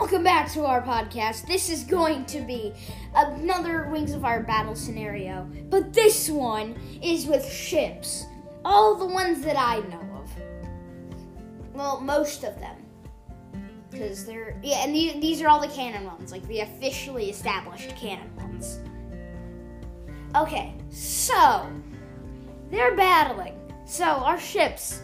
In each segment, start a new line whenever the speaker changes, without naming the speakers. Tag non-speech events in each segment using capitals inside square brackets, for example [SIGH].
welcome back to our podcast. This is going to be another Wings of Fire battle scenario, but this one is with ships. All the ones that I know of. Well, most of them. Because they're, yeah, and these, these are all the canon ones, like the officially established canon ones. Okay, so, they're battling. So, our ships,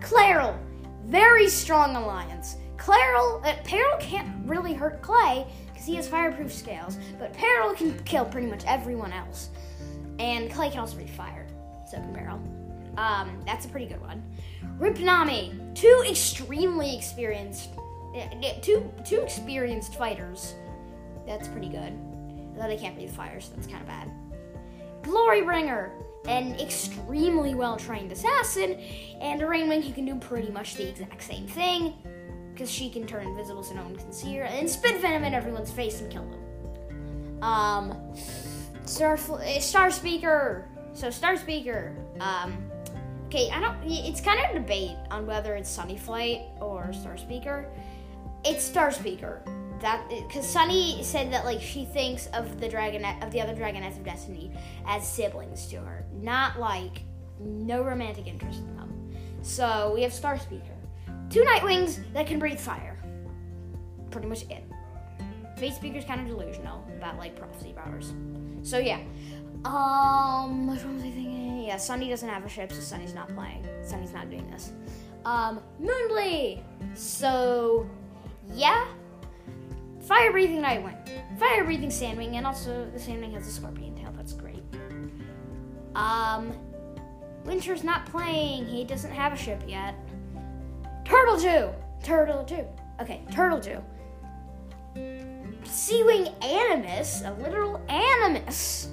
Clayril, very strong alliance. Clayril, uh, Peril can't really hurt Clay because he has fireproof scales, but Peril can kill pretty much everyone else. And Clay can also reach fire, so Peril. Um, that's a pretty good one. Ripnami, two extremely experienced, uh, two two experienced fighters. That's pretty good. Though they can't breathe fire, so that's kind of bad. Glorybringer, an extremely well trained assassin, and a Rainwing who can do pretty much the exact same thing because she can turn invisible so no one can see her, and spit venom in everyone's face and kill them. Um, Star eh, Star Speaker. So Star Speaker. Um, okay, I don't. It's kind of a debate on whether it's Sunny Flight or Star Speaker. It's Star Speaker. That because Sunny said that like she thinks of the dragon of the other dragonets of destiny as siblings to her, not like no romantic interest in them. So we have Star Speaker two Nightwings that can breathe fire. Pretty much it. Fate Speaker's kind of delusional about like prophecy powers. So yeah. Um, what was I thinking? Yeah, Sunny doesn't have a ship, so Sunny's not playing. Sunny's not doing this. Um, Moonblee. So, yeah. Fire breathing Nightwing, fire breathing Sandwing, and also the Sandwing has a scorpion tail. That's great. Um, Winter's not playing. He doesn't have a ship yet. Turtle Jew. Turtle Jew. Okay, Turtle Jew. Seawing Animus, a literal animus.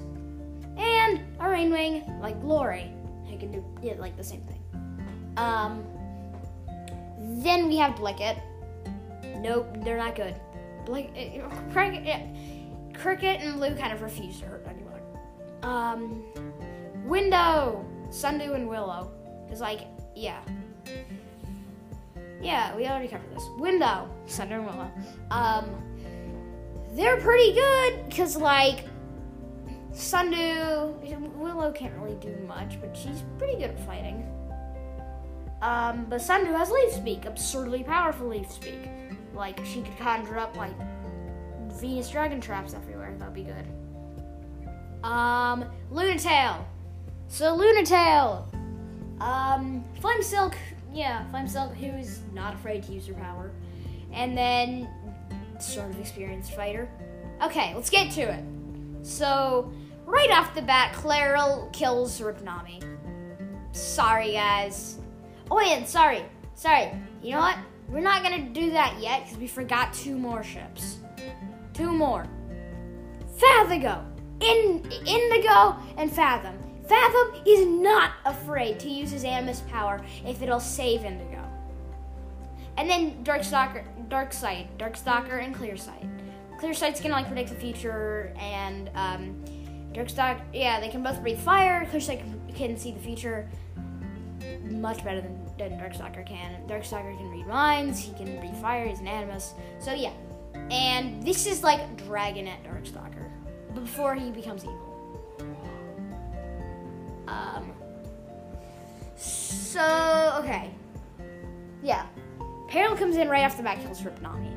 And a Rain Wing, like Glory. I can do yeah, like the same thing. Um then we have Blicket. Nope, they're not good. Blick, uh, Cricket, uh, Cricket and Blue kind of refuse to hurt anyone. Um, Window, Sundew and Willow. Cause like, yeah. Yeah, we already covered this. Window, Sundew and Willow. Um, they're pretty good because like Sundew, Willow can't really do much, but she's pretty good at fighting. Um, but Sundew has leaf speak, absurdly powerful leaf speak. Like she could conjure up like Venus dragon traps everywhere. That'd be good. Um, Lunatail. So Lunatail. Um, Flame Silk yeah, Flame Silk, who is not afraid to use her power. And then, sort of experienced fighter. Okay, let's get to it. So, right off the bat, Clayril kills Ripnami. Sorry, guys. Oh, and sorry, sorry. You know what? We're not gonna do that yet because we forgot two more ships. Two more. Fathigo, In- Indigo, and Fathom. Fathom is not afraid to use his Animus power if it'll save Indigo. And then Darkstalker, Darksight, Darkstalker, and Clearsight. Clearsight's gonna like predict the future, and um, Darkstalker, yeah, they can both breathe fire. Clearsight can, can see the future much better than, than Darkstalker can. Darkstalker can read minds, he can breathe fire, he's an animus. So yeah. And this is like Dragonet Darkstalker before he becomes evil. Um, so, okay. Yeah. Peril comes in right off the bat, kills Ripnami.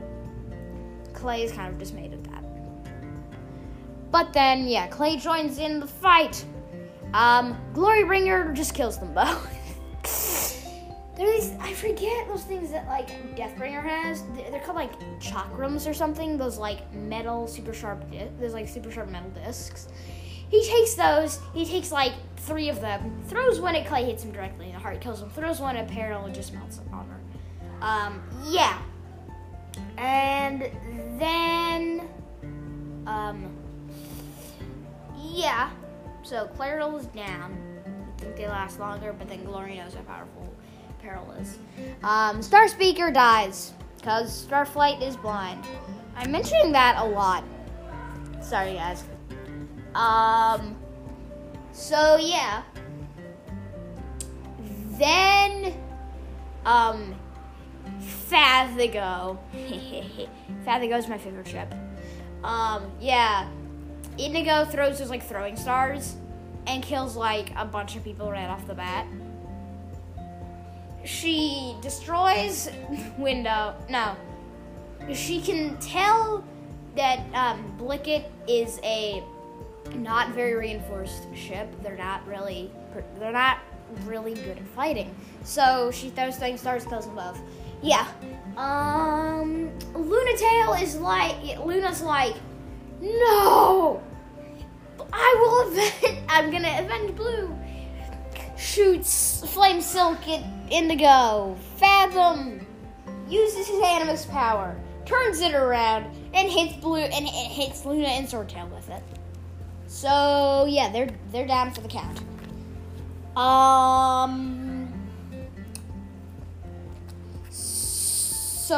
Clay is kind of dismayed at that. But then, yeah, Clay joins in the fight. Um, Glorybringer just kills them both. [LAUGHS] There are these, I forget those things that like Deathbringer has. They're called like chakrams or something. Those like metal, super sharp, those like super sharp metal discs. He takes those. He takes like three of them. Throws one at Clay, hits him directly the heart, kills him. Throws one at Peril, and just melts armor. Um, yeah. And then, um, yeah. So Clayril is down. I think they last longer, but then Glory knows how powerful Peril is. Um, Star Speaker dies because Starflight is blind. I'm mentioning that a lot. Sorry, guys. Um, so yeah. Then, um, Fathigo. [LAUGHS] Fathigo is my favorite ship. Um, yeah. Indigo throws those like throwing stars and kills like a bunch of people right off the bat. She destroys [LAUGHS] window. No, she can tell that um, Blicket is a not very reinforced ship. They're not really. They're not really good at fighting. So she throws throwing stars, them both. Yeah. Um, Lunatail is like Luna's like, no, I will avenge. [LAUGHS] I'm gonna avenge Blue. Shoots Flame Silk at Indigo. Fathom uses his Animus power, turns it around, and hits Blue and it hits Luna and Swordtail with it. So yeah, they're they're down for the count. Um. So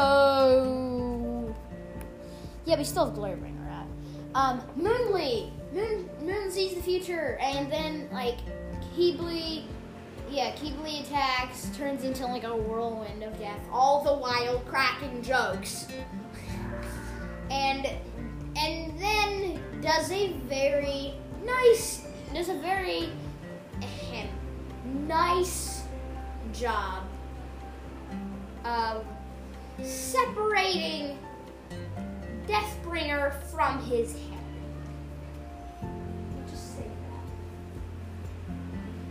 yeah, we still have Glorybringer out. Um, Moonly, Moon Moon sees the future, and then like Qibli, yeah, Qibli attacks, turns into like a whirlwind of death. All the while cracking jokes, [LAUGHS] and does a very nice, does a very ahem, nice job of separating Deathbringer from his head. Just say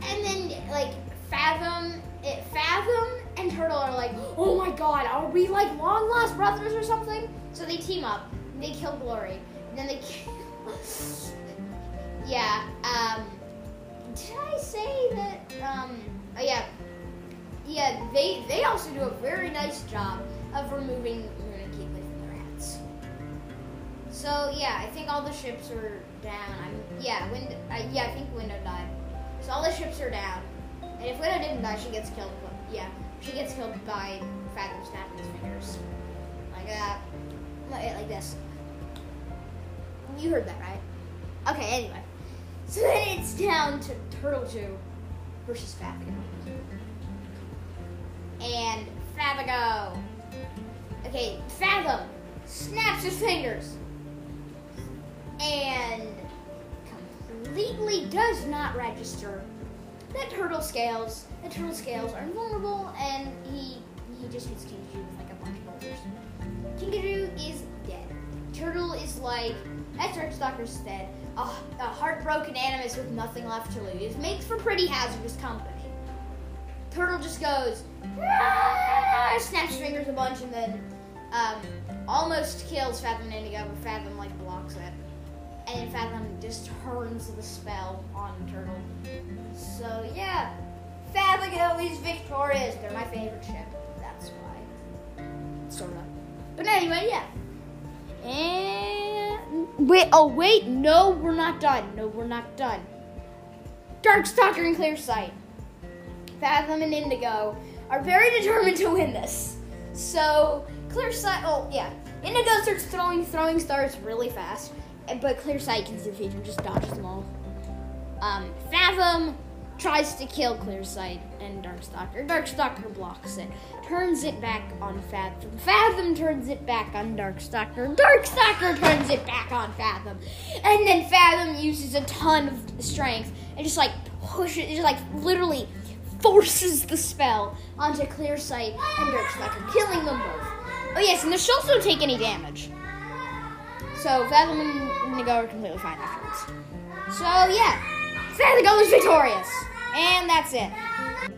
that. And then, like, Fathom, it, Fathom and Turtle are like, oh my god, are we like long lost brothers or something? So they team up. They kill Glory. And then they kill. Yeah, um. Did I say that? Um. Oh, yeah. Yeah, they, they also do a very nice job of removing from the rats. So yeah, I think all the ships are down. I'm yeah, Wind, uh, yeah, I think Window died. So all the ships are down. And if Window didn't die, she gets killed. Yeah, she gets killed by Fathom snapping his fingers like that, like, like this. You heard that right? Okay. Anyway, so then it's down to Turtle Two versus Fathom. And Fathigo. Okay, Fathom snaps his fingers and completely does not register that turtle scales. The turtle scales are invulnerable, and he he just hits Kinkajou with like a bunch of boulders. Kinkajou is dead. Turtle is like that's Darkstalker's dead. A, a heartbroken animus with nothing left to lose makes for pretty hazardous company. Turtle just goes, snaps his fingers a bunch, and then um, almost kills Fathom and Indigo, but Fathom like blocks it. And then Fathom just turns the spell on Turtle. So yeah, Fathigo is victorious. They're my favorite ship. That's why. Sort of. But anyway, yeah. And wait, oh wait, no, we're not done. No, we're not done. Darkstalker and Clear Sight. Fathom and Indigo are very determined to win this. So Clear Sight, oh yeah, Indigo starts throwing throwing stars really fast, but Clear Sight can see the future, just dodges them all. Um, Fathom tries to kill Clear Sight and Darkstalker. Darkstalker blocks it, turns it back on Fathom. Fathom turns it back on Darkstalker. Darkstalker turns it back on Fathom, and then Fathom uses a ton of strength and just like pushes, just like literally forces the spell onto Clear Sight and Darkstalker, killing them both. Oh yes, and the shells don't take any damage. So Fathom and Indigo are completely fine afterwards. So yeah, Fathigo is victorious. And that's it.